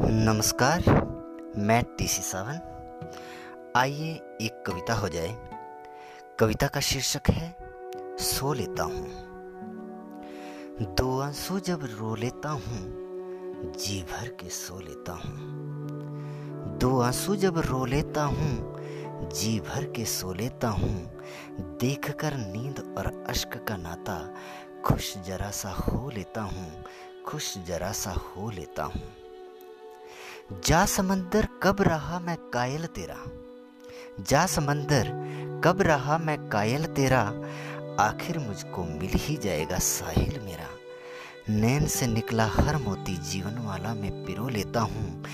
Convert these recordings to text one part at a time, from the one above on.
नमस्कार, मैं T C सावन। आइए एक कविता हो जाए। कविता का शीर्षक है, सो लेता हूँ। दो आँसू जब रो लेता हूँ, जी भर के सो लेता हूँ। दो आँसू जब रो लेता हूँ, जी भर के सो लेता हूँ। देख कर नींद और अश्क का नाता खुश जरा सा हो लेता हूँ, खुश जरा सा हो लेता हूँ। जा समंदर कब रहा मैं कायल तेरा? जा समंदर कब रहा मैं कायल तेरा? आखिर मुझको मिल ही जाएगा साहिल मेरा। नैन से निकला हर मोती जीवन वाला मैं पिरो लेता हूँ।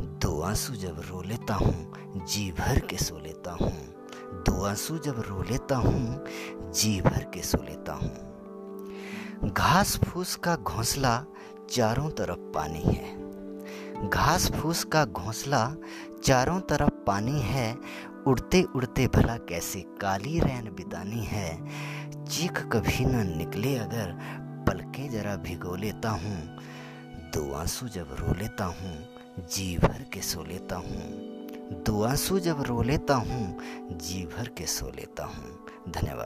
दो आँसू जब रो लेता हूँ, जी भर के सो लेता हूँ। दो आँसू जब रो लेता हूँ, जी भर के सो लेता हूँ। घास फूस का घोंसला चारों तरफ़ पानी है। घास फूस का घोंसला चारों तरफ़ पानी है उड़ते उड़ते भला कैसे काली रैन बितानी है। चीख कभी न निकले अगर पलके जरा भिगो लेता हूँ। दो आँसू जब रो लेता हूँ, जी भर के सो लेता हूँ। दो आँसू जब रो लेता हूँ, जी भर के सो लेता हूँ। धन्यवाद।